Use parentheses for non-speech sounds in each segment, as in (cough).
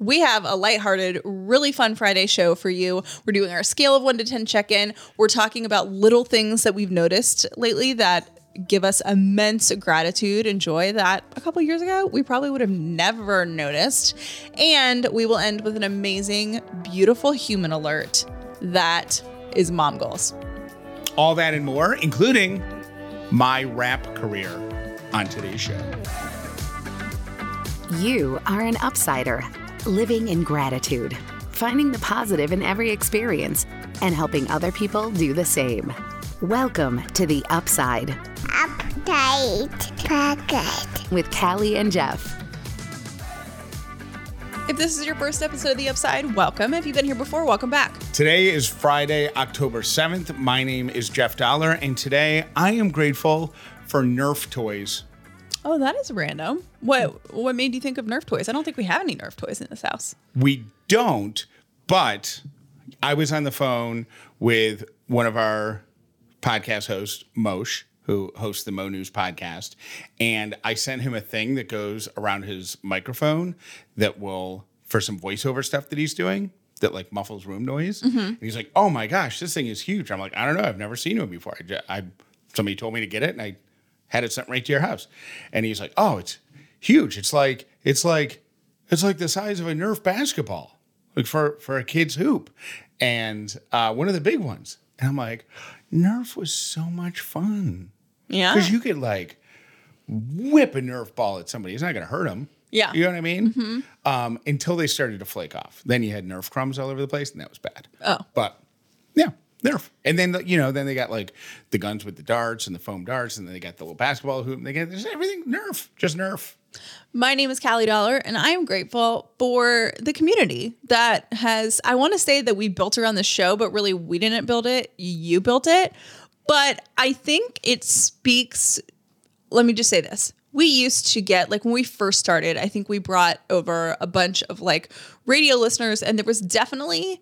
We have a lighthearted, really fun Friday show for you. We're doing our scale of one to 10 check in. We're talking about little things that we've noticed lately that give us immense gratitude and joy that a couple years ago we probably would have never noticed. And we will end with an amazing, beautiful human alert that is mom goals. All that and more, including my rap career on today's show. You are an upsider, living in gratitude, finding the positive in every experience, and helping other people do the same. Welcome to the Upside Update Pocket. with Callie and Jeff. If this is your first episode of The Upside, welcome. If you've been here before, welcome back. Today is Friday, October 7th. My name is Jeff Dollar, and today I am grateful for Nerf toys. Oh, that is random. What what made you think of Nerf toys? I don't think we have any Nerf toys in this house. We don't, but I was on the phone with one of our podcast hosts, Moshe, who hosts the Mo News podcast, and I sent him a thing that goes around his microphone that will for some voiceover stuff that he's doing that like muffles room noise. Mm-hmm. And he's like, "Oh my gosh, this thing is huge." I'm like, "I don't know, I've never seen one before. I, I somebody told me to get it, and I had it sent right to your house." And he's like, "Oh, it's huge. It's like it's like it's like the size of a Nerf basketball, like for for a kid's hoop, and uh, one of the big ones." And I'm like, "Nerf was so much fun Yeah. because you could like whip a Nerf ball at somebody. It's not going to hurt them." Yeah. You know what I mean? Um, until they started to flake off. Then you had Nerf crumbs all over the place, and that was bad. Oh. But yeah, Nerf. And then, you know, then they got like the guns with the darts and the foam darts, and then they got the little basketball hoop. And they got there's everything Nerf, just Nerf. My name is Callie Dollar, and I am grateful for the community that has. I want to say that we built around the show, but really we didn't build it. You built it. But I think it speaks. Let me just say this. We used to get, like, when we first started, I think we brought over a bunch of like radio listeners, and there was definitely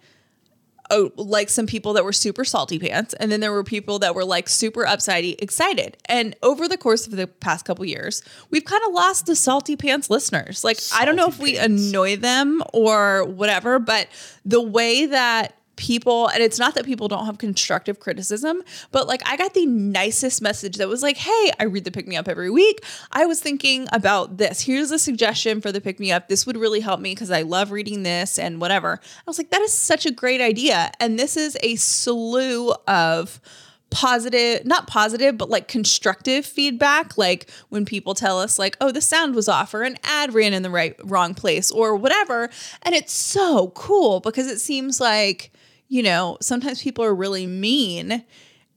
oh, like some people that were super salty pants, and then there were people that were like super upsidey excited. And over the course of the past couple years, we've kind of lost the salty pants listeners. Like I don't know if Salty we annoy them or whatever, but the way that people and it's not that people don't have constructive criticism but like i got the nicest message that was like hey i read the pick me up every week. I was thinking about this. Here's a suggestion for the pick me up. This would really help me because i love reading this and whatever. I was like that is such a great idea and this is a slew of positive not positive but like constructive feedback. Like when people tell us like oh the sound was off or an ad ran in the right wrong place or whatever and it's so cool because it seems like you know sometimes people are really mean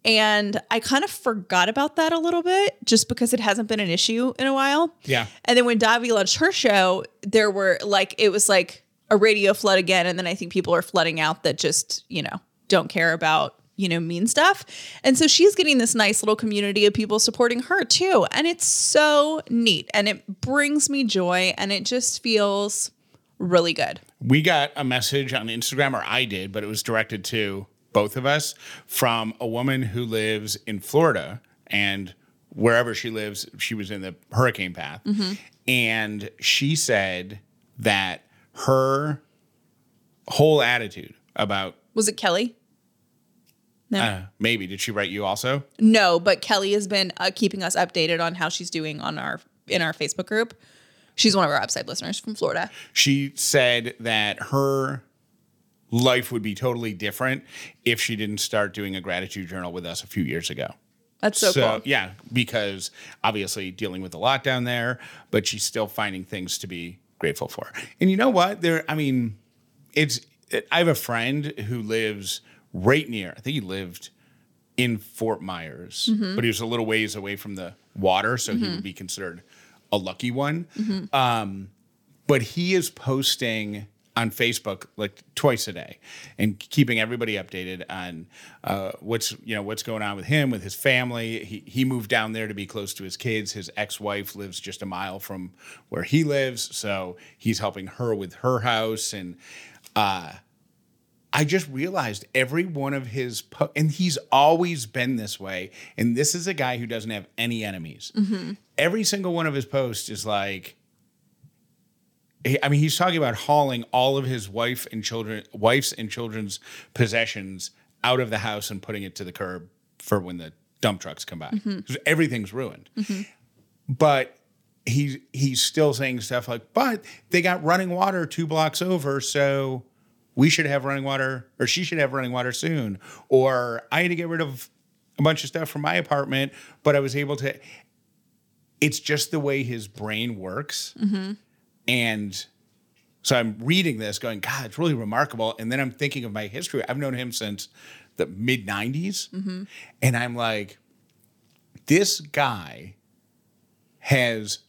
and I kind of forgot about that a little bit just because it hasn't been an issue in a while. Yeah. And then when Davi launched her show, there were like, it was like a radio flood again. And then I think people are flooding out that just, you know, don't care about, you know, mean stuff. And so she's getting this nice little community of people supporting her too. And it's so neat and it brings me joy and it just feels really good. We got a message on Instagram, or I did, but it was directed to both of us from a woman who lives in Florida and wherever she lives, she was in the hurricane path. And she said that her whole attitude about Was it Kelly? uh, maybe, did she write you also? No, but Kelly has been uh, keeping us updated on how she's doing on our in our Facebook group. She's one of our upside listeners from Florida. She said that her life would be totally different if she didn't start doing a gratitude journal with us a few years ago. That's so, cool. yeah, because obviously dealing with a lot down there, but she's still finding things to be grateful for. And you know what? There, I mean, it's. I have a friend who lives right near. I think he lived in Fort Myers, Mm-hmm. but he was a little ways away from the water, so he would be considered a lucky one. Mm-hmm. Um, but he is posting on Facebook like twice a day and keeping everybody updated on uh, what's you know what's going on with him with his family. He he moved down there to be close to his kids. His ex-wife lives just a mile from where he lives, so he's helping her with her house and uh I just realized every one of his po- and he's always been this way and this is a guy who doesn't have any enemies. Mm-hmm. Every single one of his posts is like I mean, he's talking about hauling all of his wife and children, wife's and children's possessions out of the house and putting it to the curb for when the dump trucks come by. Mm-hmm. 'Cause Everything's ruined. Mm-hmm. But he's he's still saying stuff like, "But they got running water two blocks over, so we should have running water, or she should have running water soon." Or I had to get rid of a bunch of stuff from my apartment, but I was able to. It's just the way his brain works. Mm-hmm. And so I'm reading this going, God, it's really remarkable. And then I'm thinking of my history. I've known him since the mid 90s. Mm-hmm. And I'm like, this guy has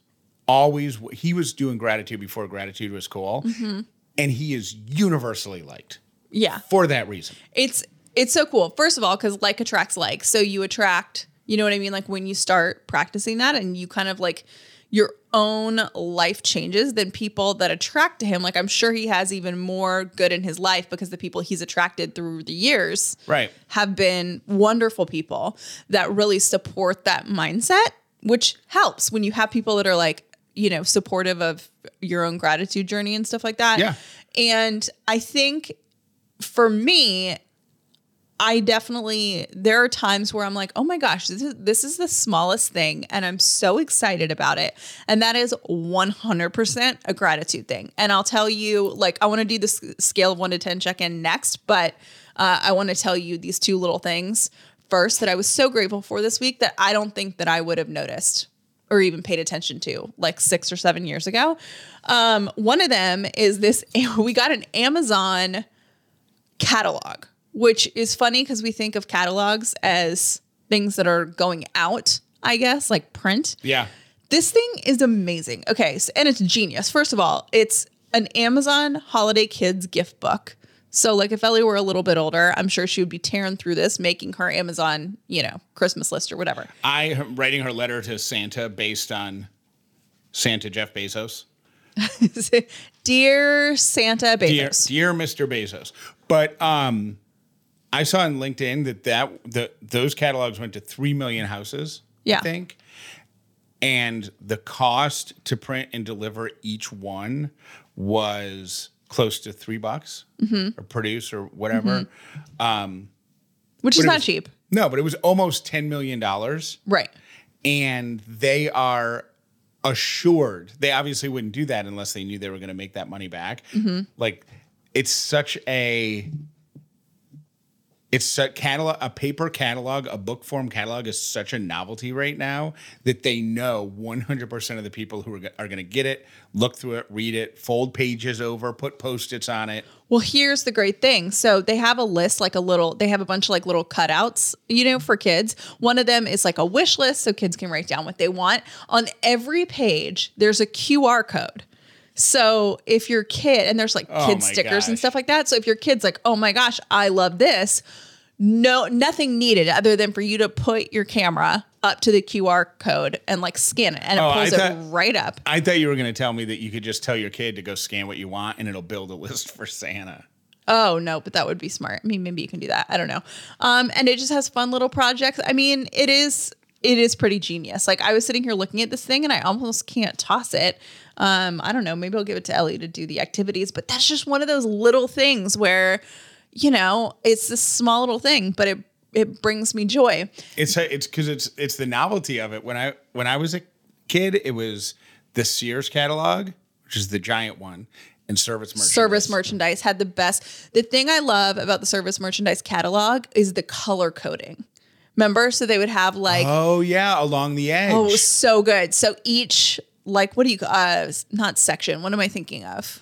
always, he was doing gratitude before gratitude was cool. Mm-hmm. And he is universally liked Yeah. for that reason. It's it's so cool. First of all, because like attracts like. So you attract, you know what I mean? Like when you start practicing that and you kind of like your own life changes, then people that attract to him, like I'm sure he has even more good in his life because the people he's attracted through the years Right. have been wonderful people that really support that mindset, which helps when you have people that are like, you know, supportive of your own gratitude journey and stuff like that. Yeah. And I think for me, I definitely there are times where I'm like, "Oh my gosh, this is this is the smallest thing and I'm so excited about it." And that is 100% a gratitude thing. And I'll tell you like I want to do the scale of 1 to 10 check-in next, but uh, I want to tell you these two little things first that I was so grateful for this week that I don't think that I would have noticed or even paid attention to like 6 or 7 years ago. Um, one of them is this (laughs) we got an Amazon catalog, which is funny because we think of catalogs as things that are going out, I guess, like print. Yeah. This thing is amazing. Okay, so, and it's genius. First of all, it's an Amazon Holiday Kids gift book. So, like, if Ellie were a little bit older, I'm sure she would be tearing through this, making her Amazon, you know, Christmas list or whatever. I am writing her letter to Santa based on Santa Jeff Bezos. (laughs) Dear Santa dear, Bezos. dear Mr. Bezos. But um, I saw on LinkedIn that that the those catalogs went to three million houses. Yeah. I think, and the cost to print and deliver each one was close to three bucks Mm-hmm. or produce or whatever. Mm-hmm. Um, which is not was- cheap. No, but it was almost ten million dollars. Right. and they are assured they obviously wouldn't do that unless they knew they were going to make that money back mm-hmm. like it's such a it's a catalog a paper catalog a book form catalog is such a novelty right now that they know 100% of the people who are, are going to get it look through it read it fold pages over put post-its on it Well, here's the great thing. So they have a list, like a little, they have a bunch of like little cutouts, you know, for kids. One of them is like a wish list so kids can write down what they want. On every page, there's a QR code. So if your kid, and there's like Oh kid stickers and stuff like that. So if your kid's like, oh my gosh, I love this, no, nothing needed other than for you to put your camera up to the QR code and like scan it and it Oh, pulls it right up. i thought you were going to tell me that you could just tell your kid to go scan what you want and it'll build a list for santa Oh no, but that would be smart. I mean, maybe you can do that. I don't know. Um, and it just has fun little projects. I mean, it is it is pretty genius. Like I was sitting here looking at this thing and I almost can't toss it. Um, I don't know. Maybe I'll give it to Ellie to do the activities, but that's just one of those little things where, you know, it's this small little thing, but it it brings me joy. It's it's because it's it's the novelty of it. When I when I was a kid, it was the Sears catalog, which is the giant one, and service merchandise. Service merchandise had the best. The thing I love about the service merchandise catalog is the color coding. Remember? So they would have like Oh yeah, along the edge. Oh, it was so good. So each like what do you uh not section? What am I thinking of?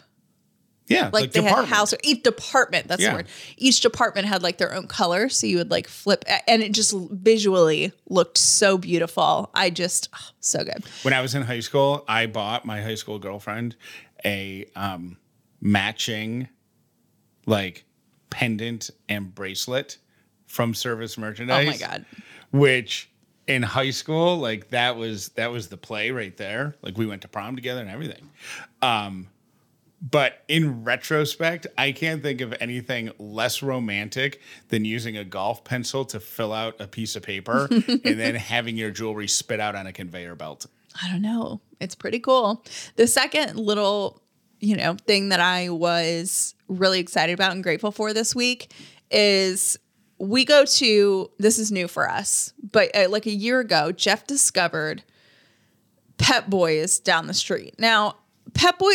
yeah, Like, like, they department. had house or each department, that's Yeah. the word. Each department had like their own color. So you would like flip and it just visually looked so beautiful. I just oh, so good. When I was in high school, I bought my high school girlfriend a um matching like pendant and bracelet from service merchandise. Oh my God. Which in high school, like that was that was the play right there. Like we went to prom together and everything. Um but in retrospect, I can't think of anything less romantic than using a golf pencil to fill out a piece of paper (laughs) and then having your jewelry spit out on a conveyor belt. I don't know. It's pretty cool. The second little, you know, thing that I was really excited about and grateful for this week is we go to this is new for us, but uh, like a year ago, Jeff discovered Pep Boys down the street. Now, Pep Boy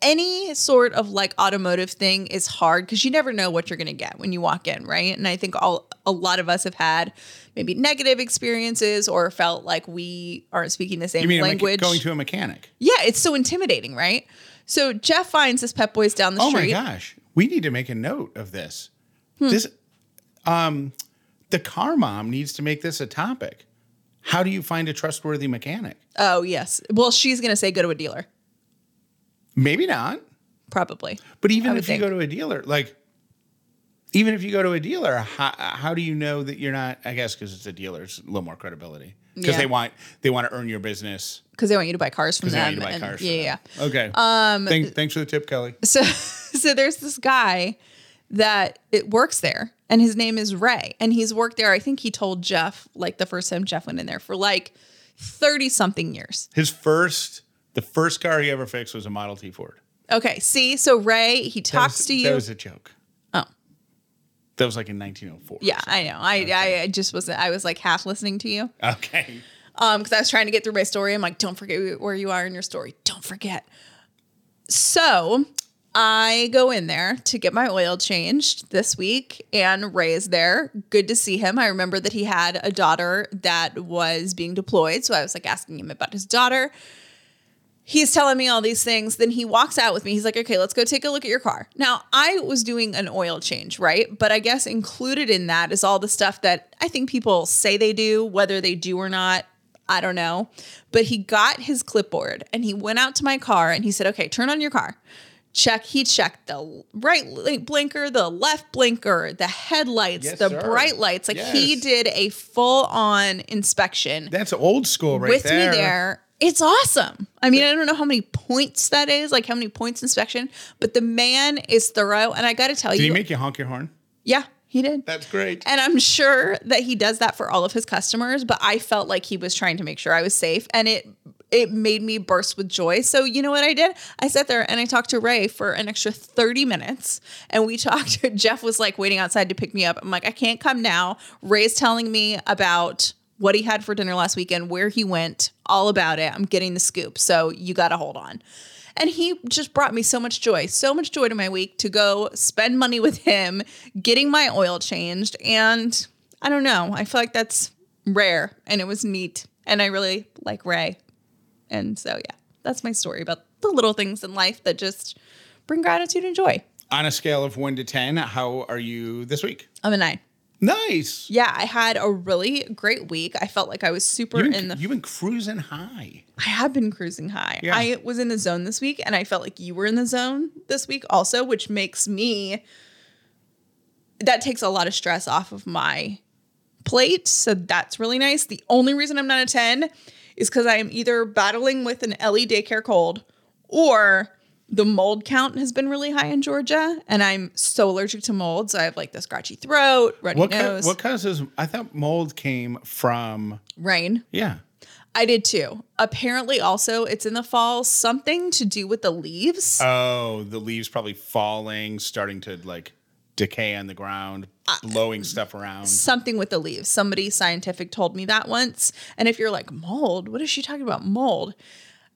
any sort of like automotive thing is hard because you never know what you're going to get when you walk in, right? And I think all a lot of us have had maybe negative experiences or felt like we aren't speaking the same You mean mecha- language. going to a mechanic? yeah, it's so intimidating, right? So Jeff finds this Pep Boys down the street. Oh my gosh. We need to make a note of this. Hmm. This um the car mom needs to make this a topic. How do you find a trustworthy mechanic? Oh yes. Well, she's going to say go to a dealer, Maybe not. probably. But even if you go to a dealer, like even if you go to a dealer, how, how do you know that you're not? I guess because it's a dealer, it's a little more credibility because Yeah. they want they want to earn your business Because they want you to buy cars from them. want you to buy and- cars. yeah, yeah. Okay. Um. Thank, thanks for the tip, Kelly. so (laughs) so there's this guy that it works there and his name is Ray and he's worked there I think he told Jeff like the first time Jeff went in there for like 30 something years. His first, the first car he ever fixed was a Model T Ford. Okay, see so Ray he talks was- to you. That was a joke. oh. That was like in 1904. Yeah, I know. I I just wasn't, I was like half listening to you. Okay. um because i was trying to get through my story i'm like don't forget where you are in your story don't forget so i go in there to get my oil changed this week and ray is there good to see him i remember that he had a daughter that was being deployed so i was like asking him about his daughter he's telling me all these things. Then he walks out with me. He's like, okay, let's go take a look at your car. Now, I was doing an oil change, right? But I guess included in that is all the stuff that I think people say they do, whether they do or not. I don't know. But he got his clipboard and he went out to my car and he said, okay, turn on your car. Check, he checked the right blinker, the left blinker, the headlights, Yes, the sir. bright lights. Like he did a full on inspection That's old school right with there. me there. It's awesome. I mean, I don't know how many points that is, like how many points inspection, but the man is thorough. And I got to tell Did you, he make you honk your horn? yeah, he did. That's great. And I'm sure that he does that for all of his customers, but I felt like he was trying to make sure I was safe and it it made me burst with joy. So you know what I did? I sat there and I talked to Ray for an extra 30 minutes and we (laughs) talked Jeff was like waiting outside to pick me up. I'm like, I can't come now. Ray's telling me about what he had for dinner last weekend, where he went, all about it. I'm getting the scoop. So you got to hold on. And he just brought me so much joy, so much joy to my week to go spend money with him, getting my oil changed. And I don't know, I feel like that's rare and it was neat. And I really like Ray. And so, yeah, that's my story about the little things in life that just bring gratitude and joy. On a scale of one to 10, how are you this week? I'm a nine. Nice. Yeah, I had a really great week. I felt like I was super in the. you've been cruising high. I have been cruising high. Yeah. I was in the zone this week, and I felt like you were in the zone this week also, which makes me. That takes a lot of stress off of my plate. So that's really nice. The only reason I'm not a 10 is because I am either battling with an Ellie daycare cold or the mold count has been really high in Georgia. And I'm so allergic to mold. So I have like the scratchy throat, runny What, ca- nose, what causes? I thought mold came from, rain. yeah. I did too. Apparently, also, it's in the fall, something to do with the leaves. Oh, the leaves probably falling, starting to like decay on the ground, blowing stuff around. something with the leaves. Somebody scientific told me that once. And if you're like, mold, what is she talking about? Mold.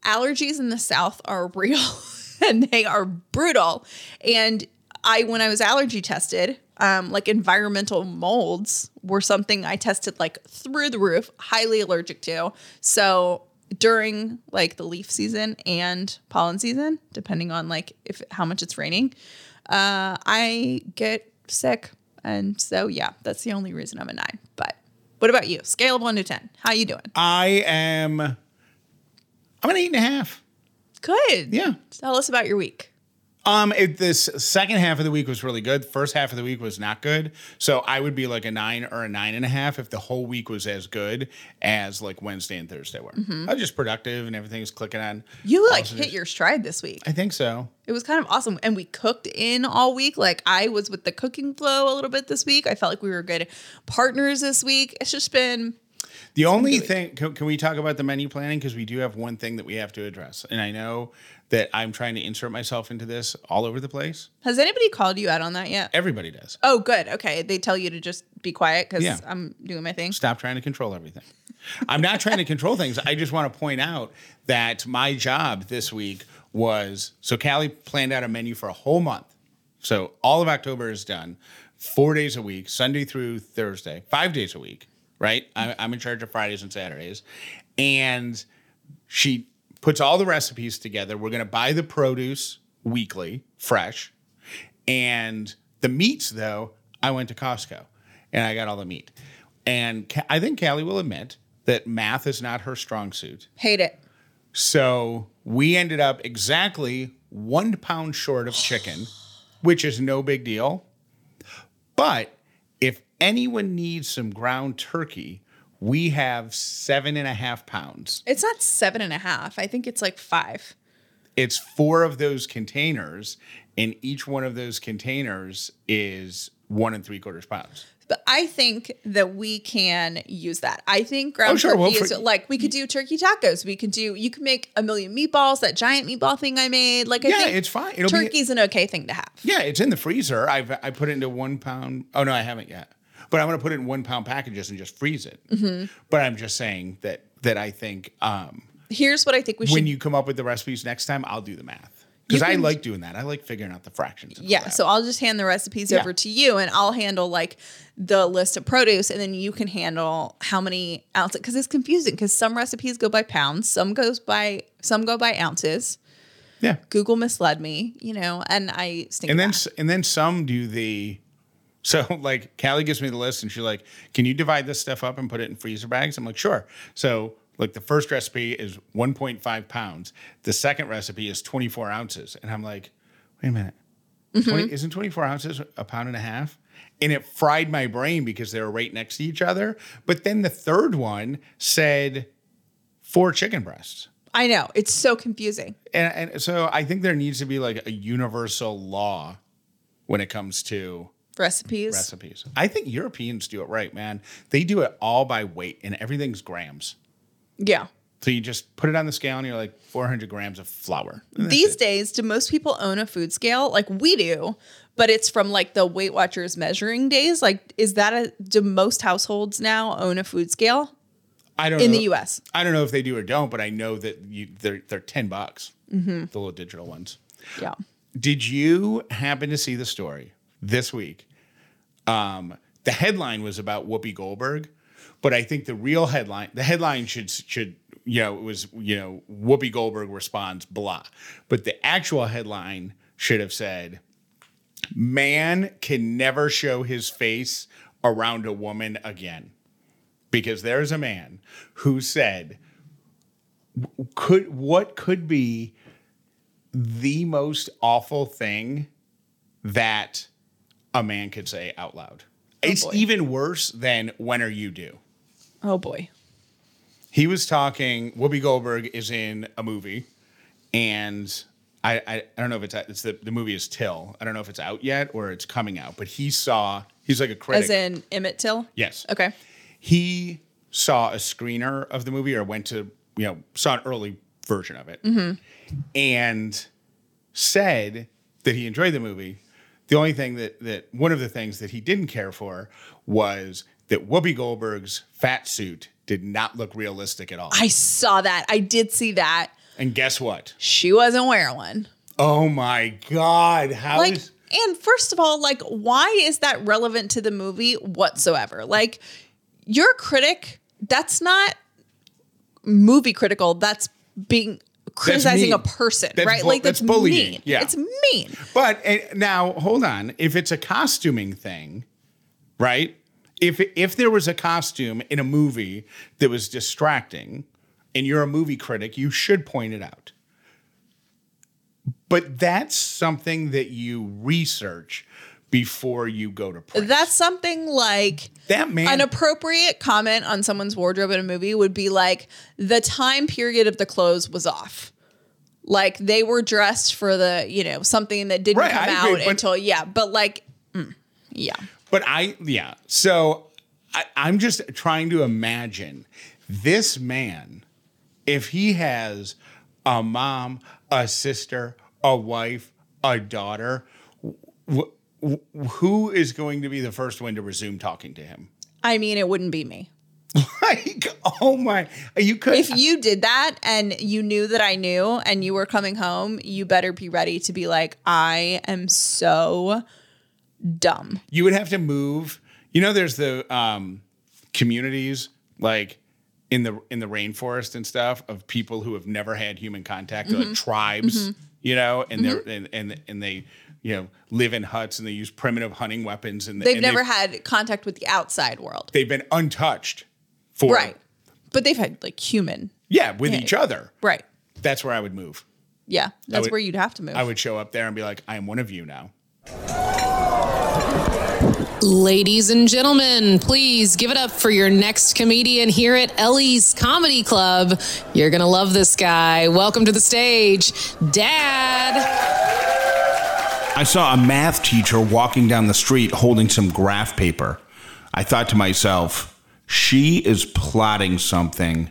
Allergies in the South are (laughs) real and they are brutal. And I, when I was allergy tested, um, like environmental molds were something I tested like through the roof, highly allergic to. So during like the leaf season and pollen season, depending on like if how much it's raining, uh, I get sick. And so yeah, that's the only reason I'm a nine. But what about you? Scale of one to ten. How you doing? I am, I'm an eight and a half. Good. Yeah. Tell us about your week. Um, it, this second half of the week was really good. First half of the week was not good. So I would be like a nine or a nine and a half if the whole week was as good as like Wednesday and Thursday were. I was just productive and everything was clicking on. You like hit your stride this week. I think so. It was kind of awesome. And we cooked in all week. Like I was with the cooking flow a little bit this week. I felt like we were good partners this week. It's just been The only thing, can, can we talk about the menu planning? Because we do have one thing that we have to address. And I know that I'm trying to insert myself into this all over the place. Has anybody called you out on that yet? Everybody does. Oh, good. Okay. They tell you to just be quiet because Yeah. I'm doing my thing. Stop trying to control everything. I'm not trying to control things. I just want to point out that my job this week was so Callie planned out a menu for a whole month. So all of October is done, four days a week, Sunday through Thursday, five days a week, right? I, I'm in charge of Fridays and Saturdays. And she puts all the recipes together. We're going to buy the produce weekly, fresh. And the meats, though, I went to Costco and I got all the meat. And Ca- I think Callie will admit that math is not her strong suit. Hate it. So we ended up exactly one pound short of chicken, which is no big deal. But if anyone needs some ground turkey, we have seven and a half pounds. It's not seven and a half. I think it's like five. It's four of those containers, and each one of those containers is one and three quarters pounds. But I think that we can use that. I think ground Oh, sure. turkey Well, is like we could do turkey tacos. We could do you can make a million meatballs, that giant meatball thing I made. Like I Yeah, it's fine. It'll be- turkey's an okay thing to have. Yeah, it's in the freezer. I've I put it into one pound. Oh no, I haven't yet. But I'm going to put it in one pound packages and just freeze it. Mm-hmm. But I'm just saying that that I think um, Here's what I think we should when you come up with the recipes next time, I'll do the math because I like doing that. I like figuring out the fractions. and Yeah, so I'll just hand the recipes Yeah. over to you and I'll handle like the list of produce and then you can handle how many ounces because it's confusing because some recipes go by pounds, some goes by some go by ounces. yeah. Google misled me, you know, and I stink. And then s- and then some do the. So (laughs) like Callie gives me the list and she's like, "Can you divide this stuff up and put it in freezer bags?" I'm like, "Sure." So like the first recipe is 1.5 pounds. The second recipe is 24 ounces, and I'm like, "Wait a minute, mm-hmm. 20, isn't 24 ounces a pound and a half?" And it fried my brain because they were right next to each other. But then the third one said four chicken breasts. I know it's so confusing. And, and so I think there needs to be like a universal law when it comes to Recipes. recipes. I think Europeans do it right, man. They do it all by weight and everything's grams. Yeah. So you just put it on the scale and you're like 400 grams of flour. These it. days, do most people own a food scale? Like we do, but it's from like the Weight Watchers measuring days. Like, is that a do most households now own a food scale I don't in know. the US? I don't know if they do or don't, but I know that you they're they're 10 bucks. Mm-hmm. The little digital ones. Yeah. Did you happen to see the story this week? Um, the headline was about Whoopi Goldberg, but I think the real headline, the headline should should you know it was you know Whoopi Goldberg responds blah, but the actual headline should have said, "Man can never show his face around a woman again," because there's a man who said, "Could what could be." the most awful thing that a man could say out loud. Oh, it's boy. even worse than when are you due? Oh boy. He was talking, Whoopi Goldberg is in a movie, and I, I, I don't know if it's, it's the, the movie is Till. I don't know if it's out yet or it's coming out, but he saw, he's like a critic. As in Emmett Till? yes. Okay. He saw a screener of the movie or went to, you know, saw an early version of it mm-hmm. and said that he enjoyed the movie. The only thing that, that one of the things that he didn't care for was that Whoopi Goldberg's fat suit did not look realistic at all. I saw that. I did see that. and guess what? She wasn't wearing one. Oh my God. How Like, is- and first of all, like, why is that relevant to the movie whatsoever? Like, you're a critic. That's not movie critical. That's being criticizing a person, That's right? bu- like that's that's, bullying. mean. Yeah. It's mean. But uh, now, hold on. If it's a costuming thing, right? If if there was a costume in a movie that was distracting, and you're a movie critic, you should point it out. but that's something that you research before you go to print. That's something like that man. an appropriate comment on someone's wardrobe in a movie would be like the time period of the clothes was off. Like they were dressed for the, you know, something that didn't Right, come I out until yeah, but like mm, yeah. But I, yeah. So I, I'm just trying to imagine this man, if he has a mom, a sister, a wife, a daughter, wh- who is going to be the first one to resume talking to him? I mean, it wouldn't be me. (laughs) Like, oh my, you could. If you did that and you knew that I knew and you were coming home, you better be ready to be like, I am so dumb. you would have to move. You know, there's the um, communities like in the in the rainforest and stuff of people who have never had human contact, Mm-hmm. like tribes. You know, and they're and, and and they you know live in huts and they use primitive hunting weapons and They've and never had contact with the outside world. they've been untouched for Right. But they've had like human. yeah with Yeah. each other. Right. That's where I would move. Yeah. That's would- where you'd have to move. I would show up there and be like, I am one of you now. Ladies and gentlemen, please give it up for your next comedian here at Ellie's Comedy Club. You're going to love this guy. Welcome to the stage, Dad. I saw a math teacher walking down the street holding some graph paper. I thought to myself, she is plotting something.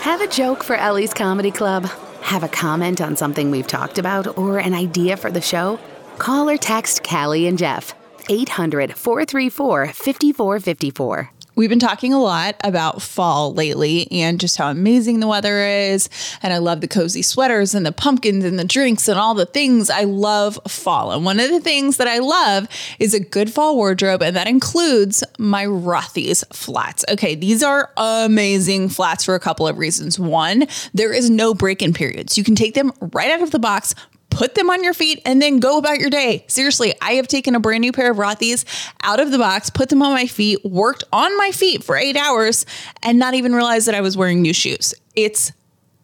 Have a joke for Ellie's Comedy Club? Have a comment on something we've talked about or an idea for the show? Call or text Callie and Jeff. 800 434 5454. We've been talking a lot about fall lately and just how amazing the weather is. And I love the cozy sweaters and the pumpkins and the drinks and all the things. I love fall. And one of the things that I love is a good fall wardrobe, and that includes my Rothy's flats. Okay, these are amazing flats for a couple of reasons. One, there is no break in periods. You can take them right out of the box, put them on your feet and then go about your day. Seriously, I have taken a brand new pair of Rothy's out of the box, put them on my feet, worked on my feet for eight hours, and not even realized that I was wearing new shoes. It's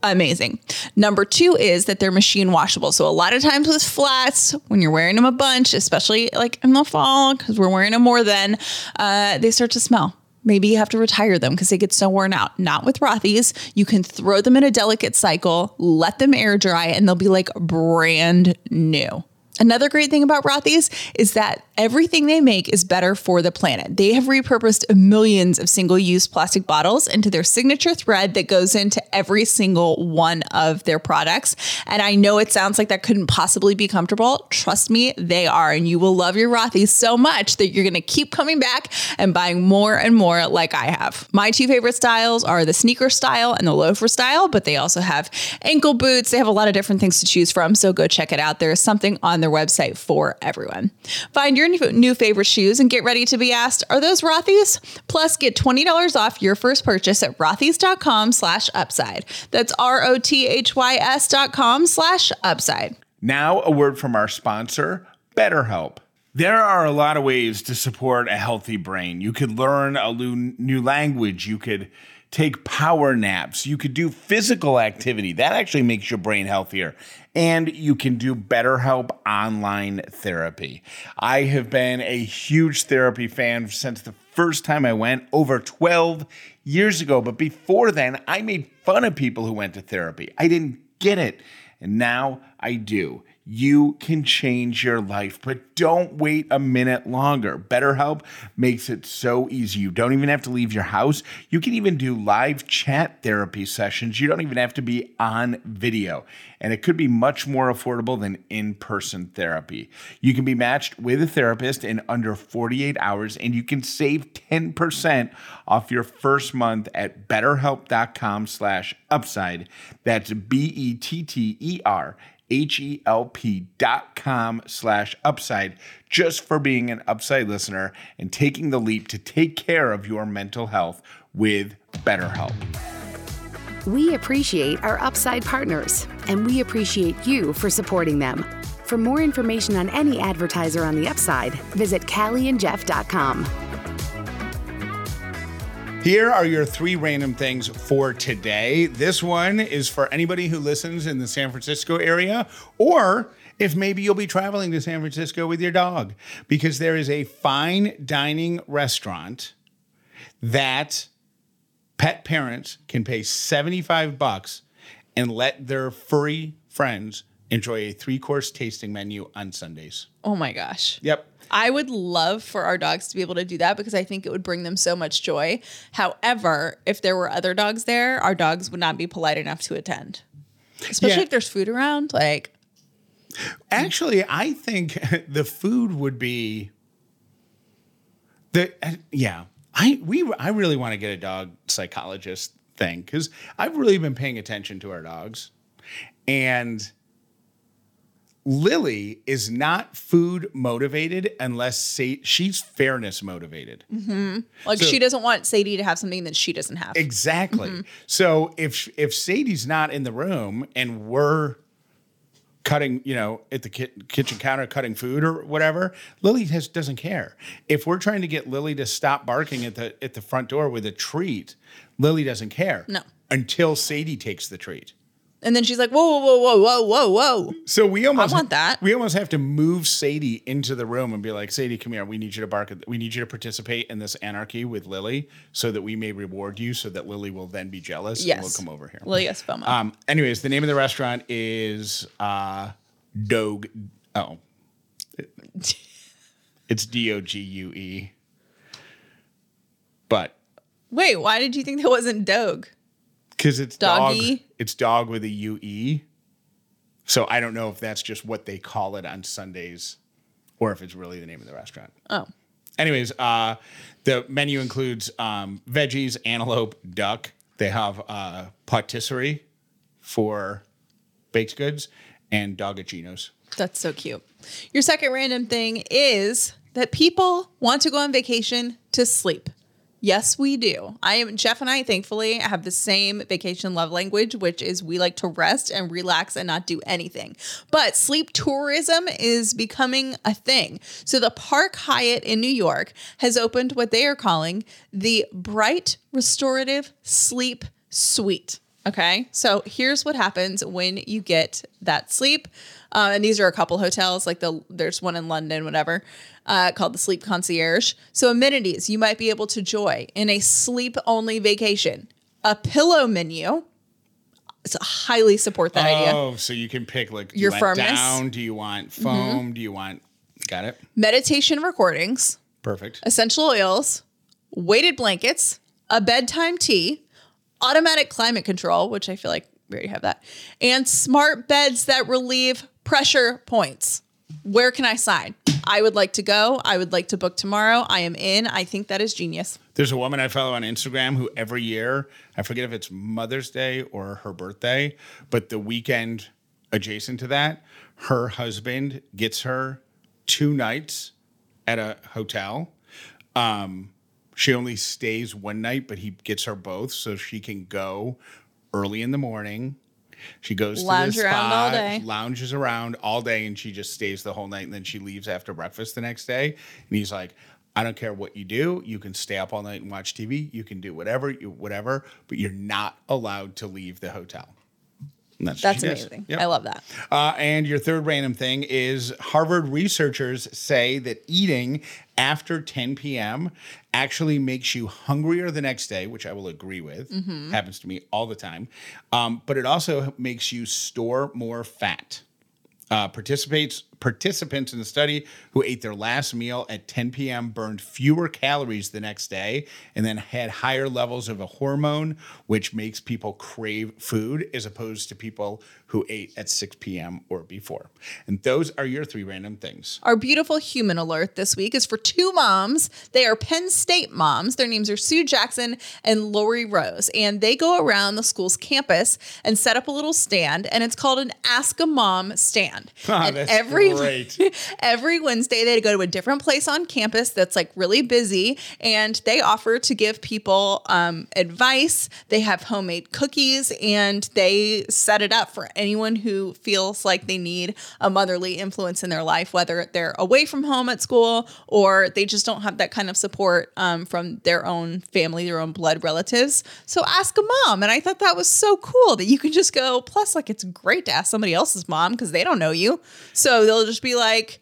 amazing. Number two is that they're machine washable. So a lot of times with flats, when you're wearing them a bunch, especially like in the fall, because we're wearing them more then, uh, they start to smell. Maybe you have to retire them because they get so worn out. Not with Rothy's. You can throw them in a delicate cycle, let them air dry, and they'll be like brand new. Another great thing about Rothy's is that everything they make is better for the planet. They have repurposed millions of single use plastic bottles into their signature thread that goes into every single one of their products. And I know it sounds like that couldn't possibly be comfortable. Trust me, they are. And you will love your Rothy's so much that you're going to keep coming back and buying more and more like I have. My two favorite styles are the sneaker style and the loafer style, but they also have ankle boots. They have a lot of different things to choose from. So go check it out. There is something on their website for everyone. Find your new- new favorite shoes and get ready to be asked, are those Rothy's? Plus, get $20 off your first purchase at rothys.com slash upside. That's R-O-T-H-Y-S dot com slash upside. Now, a word from our sponsor, BetterHelp. There are a lot of ways to support a healthy brain. You could learn a new language. You could take power naps. You could do physical activity. That actually makes your brain healthier. And you can do BetterHelp online therapy. I have been a huge therapy fan since the first time I went over 12 years ago. But before then, I made fun of people who went to therapy. I didn't get it. And now I do. You can change your life, but don't wait a minute longer. BetterHelp makes it so easy. You don't even have to leave your house. You can even do live chat therapy sessions. You don't even have to be on video. And it could be much more affordable than in person therapy. You can be matched with a therapist in under 48 hours, and you can save 10% off your first month at betterhelp.com slash upside. That's B-E-T-T-E-R H-E-L-P dot com slash upside just for being an upside listener and taking the leap to take care of your mental health with BetterHelp. We appreciate our Upside partners, and we appreciate you for supporting them. For more information on any advertiser on the Upside, visit callieandjeff.com. Here are your three random things for today. This one is for anybody who listens in the San Francisco area, or if maybe you'll be traveling to San Francisco with your dog, because there is a fine dining restaurant that pet parents can pay 75 bucks and let their furry friends enjoy a three course tasting menu on Sundays. Oh my gosh. Yep. I would love for our dogs to be able to do that because I think it would bring them so much joy. However, if there were other dogs there, our dogs would not be polite enough to attend. Especially Yeah. if there's food around. Like, Actually, I think (laughs) the food would be the uh, yeah. I we I really want to get a dog psychologist thing because I've really been paying attention to our dogs, and Lily is not food motivated unless say, she's fairness motivated. Mm-hmm. like So- she doesn't want Sadie to have something that she doesn't have. Exactly. Mm-hmm. So if if Sadie's not in the room and we're cutting, you know, at the ki- kitchen counter cutting food or whatever, Lily has doesn't care. If we're trying to get Lily to stop barking at the at the front door with a treat, Lily doesn't care. No. Until Sadie takes the treat. And then she's like, whoa, whoa, whoa, whoa, whoa, whoa, whoa. So we almost I want that. We almost have to move Sadie into the room and be like, Sadie, come here. We need you to bark. At, we need you to participate in this anarchy with Lily, so that we may reward you, so that Lily will then be jealous Yes. and will come over here. Lily FOMO. Um. Anyways, the name of the restaurant is uh, Dogue. Oh, (laughs) it's D O G U E. But Wait, why did you think that wasn't Dogue? Because it's Doggy? dog, it's dog with a U E. So I don't know if that's just what they call it on Sundays, or if it's really the name of the restaurant. Oh. Anyways, uh, the menu includes um, veggies, antelope, duck. They have uh, patisserie for baked goods and dogginos. That's so cute. Your second random thing is that people want to go on vacation to sleep. Yes, we do. I am Jeff and I thankfully have the same vacation love language, which is we like to rest and relax and not do anything. But sleep tourism is becoming a thing. So the Park Hyatt in New York has opened what they are calling the Bryte Restorative Sleep Suite. Okay. So here's what happens when you get that sleep. Uh, and these are a couple hotels, like the there's one in London, whatever, uh, called the Sleep Concierge. So amenities you might be able to enjoy in a sleep only vacation. A pillow menu. So highly support that idea. Oh, so you can pick like Your you firmness. Mm-hmm. down? Do you want foam? Do you want? Got it. Meditation recordings, Perfect. essential oils, weighted blankets, a bedtime tea, automatic climate control, which I feel like we already have that, and smart beds that relieve pressure points. Where can I sign? I would like to go. I would like to book tomorrow. I am in. I think that is genius. There's a woman I follow on Instagram who every year, I forget if it's Mother's Day or her birthday, but the weekend adjacent to that, her husband gets her two nights at a hotel. Um, she only stays one night, but he gets her both so she can go early in the morning. She goes Lounge to the around spa, all day. lounges around all day, and she just stays the whole night. And then she leaves after breakfast the next day. And he's like, "I don't care what you do. You can stay up all night and watch TV. You can do whatever, you whatever, but you're not allowed to leave the hotel." That's That's amazing. Yep. I love that. Uh, and your third random thing is Harvard researchers say that eating after 10 p.m. actually makes you hungrier the next day, which I will agree with. Happens to me all the time. Um, but it also makes you store more fat. Uh, participates participants in the study who ate their last meal at 10 p.m. burned fewer calories the next day and then had higher levels of a hormone which makes people crave food as opposed to people who ate at 6 p.m. or before. And those are your three random things. Our beautiful human alert this week is for two moms. They are Penn State moms. Their names are Sue Jackson and Lori Rose. And they go around the school's campus and set up a little stand, and it's called an Ask a Mom stand. Ah, and every (laughs) great. every Wednesday they go to a different place on campus that's like really busy and they offer to give people um, advice. They have homemade cookies and they set it up for anyone who feels like they need a motherly influence in their life, whether they're away from home at school or they just don't have that kind of support um, from their own family, their own blood relatives. So ask a mom. And I thought that was so cool that you can just go, plus, like, it's great to ask somebody else's mom because they don't know you. So they'll just be like,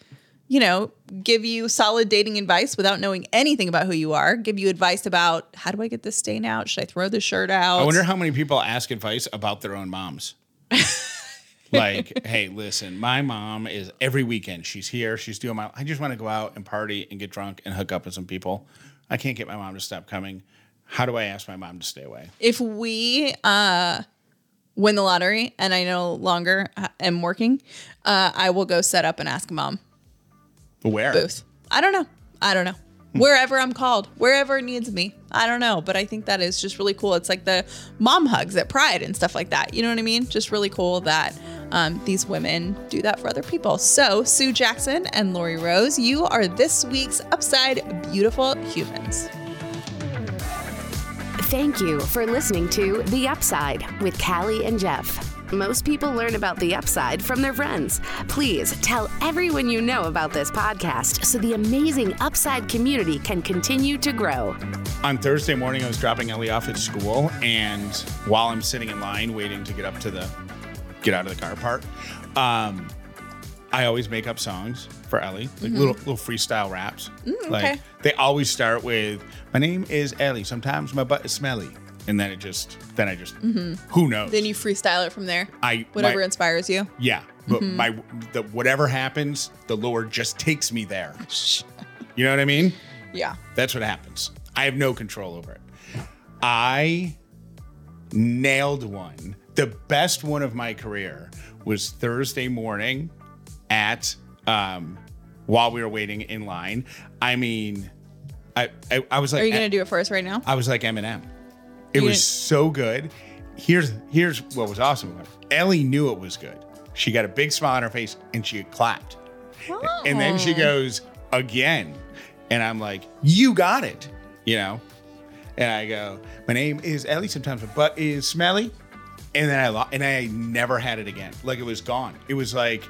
you know, give you solid dating advice without knowing anything about who you are, give you advice about how do I get this stain out? Should I throw the shirt out? I wonder how many people ask advice about their own moms. (laughs) like, hey, listen, my mom is every weekend. She's here. She's doing my. I just want to go out and party and get drunk and hook up with some people. I can't get my mom to stop coming. How do I ask my mom to stay away? if we uh win the lottery and I no longer am working, uh, I will go set up and ask mom Where? booth. I don't know. I don't know. Wherever I'm called, wherever it needs me. I don't know, but I think that is just really cool. It's like the mom hugs at Pride and stuff like that. You know what I mean? Just really cool that um, these women do that for other people. So, Sue Jackson and Lori Rose, you are this week's Upside Beautiful Humans. Thank you for listening to The Upside with Callie and Jeff. Most people learn about the upside from their friends. Please tell everyone you know about this podcast so the amazing upside community can continue to grow. On Thursday morning, I was dropping Ellie off at school, and while I'm sitting in line waiting to get up to the get out of the car part, um, I always make up songs for Ellie, like mm-hmm. little little freestyle raps. Mm, like okay. they always start with "My name is Ellie. Sometimes my butt is smelly," and then it just then I just mm-hmm. who knows. Then you freestyle it from there. I Whatever my- inspires you. Yeah, but mm-hmm. my the whatever happens, the Lord just takes me there. (laughs) You know what I mean? Yeah. That's what happens. I have no control over it. I nailed one. The best one of my career was Thursday morning at um while we were waiting in line. I mean, I I, I was like Are you to do it for us right now? I was like Eminem. It You was didn't- so good. Here's here's what was awesome about it. Ellie knew it was good. She got a big smile on her face and she clapped. And then she goes again. And I'm like, you got it. You know? And I go, my name is Ellie. Sometimes my butt is smelly. And then I lo- and I never had it again. Like it was gone. It was like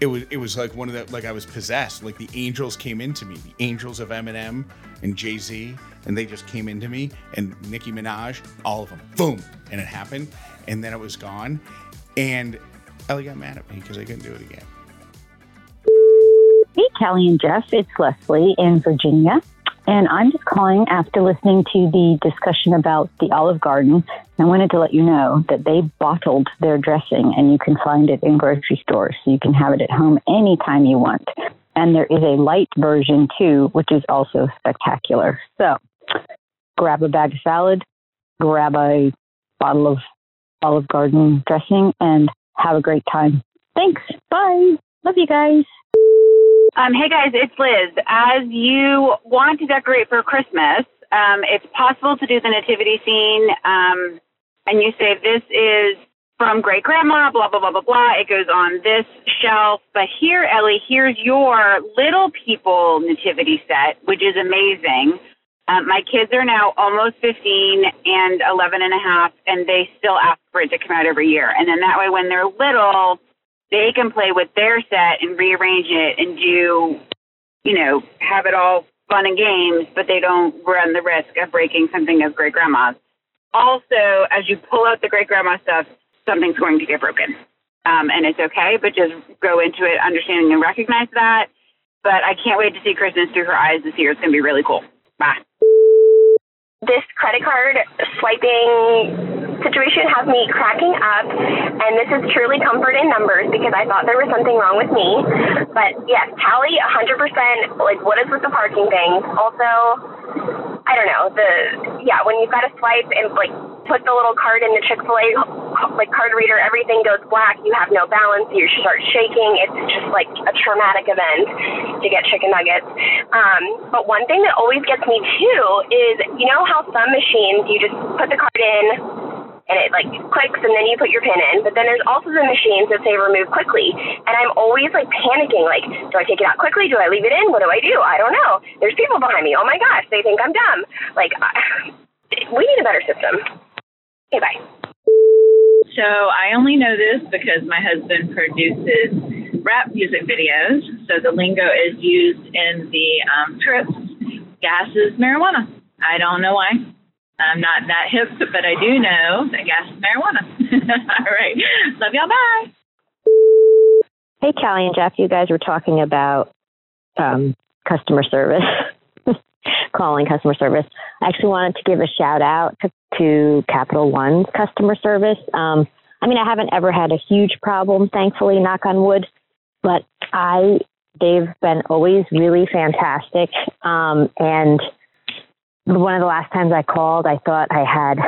it was it was like one of the like I was possessed. Like the angels came into me, the angels of Eminem and Jay Z, and they just came into me. And Nicki Minaj, all of them, boom, and it happened. And then it was gone. And Ellie got mad at me because I couldn't do it again. Hey, Kelly and Jeff, it's Leslie in Virginia. And I'm just calling after listening to the discussion about the Olive Garden. I wanted to let you know that they bottled their dressing and you can find it in grocery stores. So you can have it at home anytime you want. And there is a light version too, which is also spectacular. So grab a bag of salad, grab a bottle of Olive Garden dressing, and have a great time. Thanks. Bye. Love you guys. Um, hey guys, it's Liz. As you want to decorate for Christmas, um, it's possible to do the nativity scene, um, and you say this is from great grandma, blah blah blah blah blah. It goes on this shelf, but here, Ellie, here's your little people nativity set, which is amazing. Um, my kids are now almost 15 and 11 and a half, and they still ask for it to come out every year. And then that way, when they're little, they can play with their set and rearrange it and do, you know, have it all fun and games, but they don't run the risk of breaking something of great grandma's. Also, as you pull out the great grandma stuff, something's going to get broken. Um, and it's okay, but just go into it understanding and recognize that. But I can't wait to see Christmas through her eyes this year. It's going to be really cool. Bye. This credit card swiping situation has me cracking up, and this is truly comfort in numbers because I thought there was something wrong with me. But yes, Callie, 100%. Like, what is with the parking thing? Also, I don't know the yeah when you've got to swipe and like put the little card in the Chick Fil A like card reader, everything goes black. You have no balance. You start shaking. It's just like a traumatic event to get chicken nuggets. Um, but one thing that always gets me too is you know how some machines you just put the card in and it like clicks and then you put your pin in. But then there's also the machines that say remove quickly. And I'm always like panicking, like, do I take it out quickly? Do I leave it in? What do I do? I don't know. There's people behind me. Oh my gosh, they think I'm dumb. Like, I, (laughs) we need a better system. Okay, bye. So I only know this because my husband produces rap music videos. So the lingo is used in the um, trips. Gas is marijuana. I don't know why. I'm not that hip, but I do know that gas is marijuana. (laughs) All right. Love y'all. Bye. Hey, Callie and Jeff, you guys were talking about um, customer service, (laughs) calling customer service. I actually wanted to give a shout out to, to Capital One's customer service. Um, I mean, I haven't ever had a huge problem, thankfully, knock on wood, but I, they've been always really fantastic. Um, and one of the last times I called, I thought I had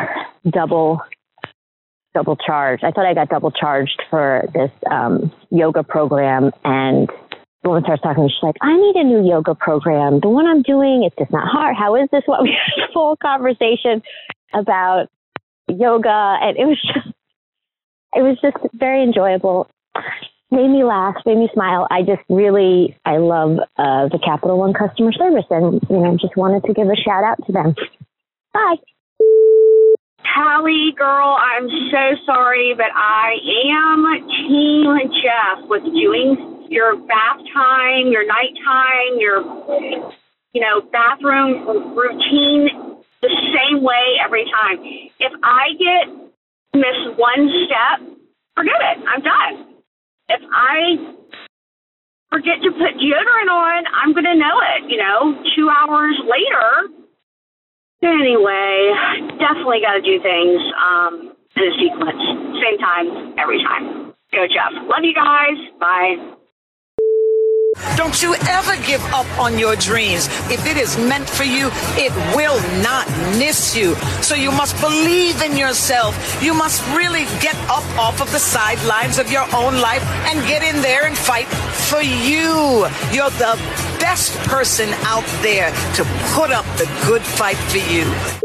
double double charged. I thought I got double charged for this um, yoga program, and the woman starts talking. She's like, "I need a new yoga program. The one I'm doing, it's just not hard. How is this?" (laughs) What we had a full conversation about yoga, and it was just it was just very enjoyable. Made me laugh, made me smile. I just really, I love uh, the Capital One customer service, and you know, just wanted to give a shout out to them. Bye. Callie, girl, I'm so sorry, but I am Team Jeff with doing your bath time, your nighttime, your you know bathroom routine the same way every time. If I get miss one step, forget it. I'm done. If I forget to put deodorant on, I'm going to know it. You know, two hours later, Anyway, definitely got to do things um, in a sequence, same time, every time. Go, Jeff. Love you guys. Bye. Don't you ever give up on your dreams. If it is meant for you, it will not miss you. So you must believe in yourself. You must really get up off of the sidelines of your own life and get in there and fight for you. You're the best person out there to put up the good fight for you.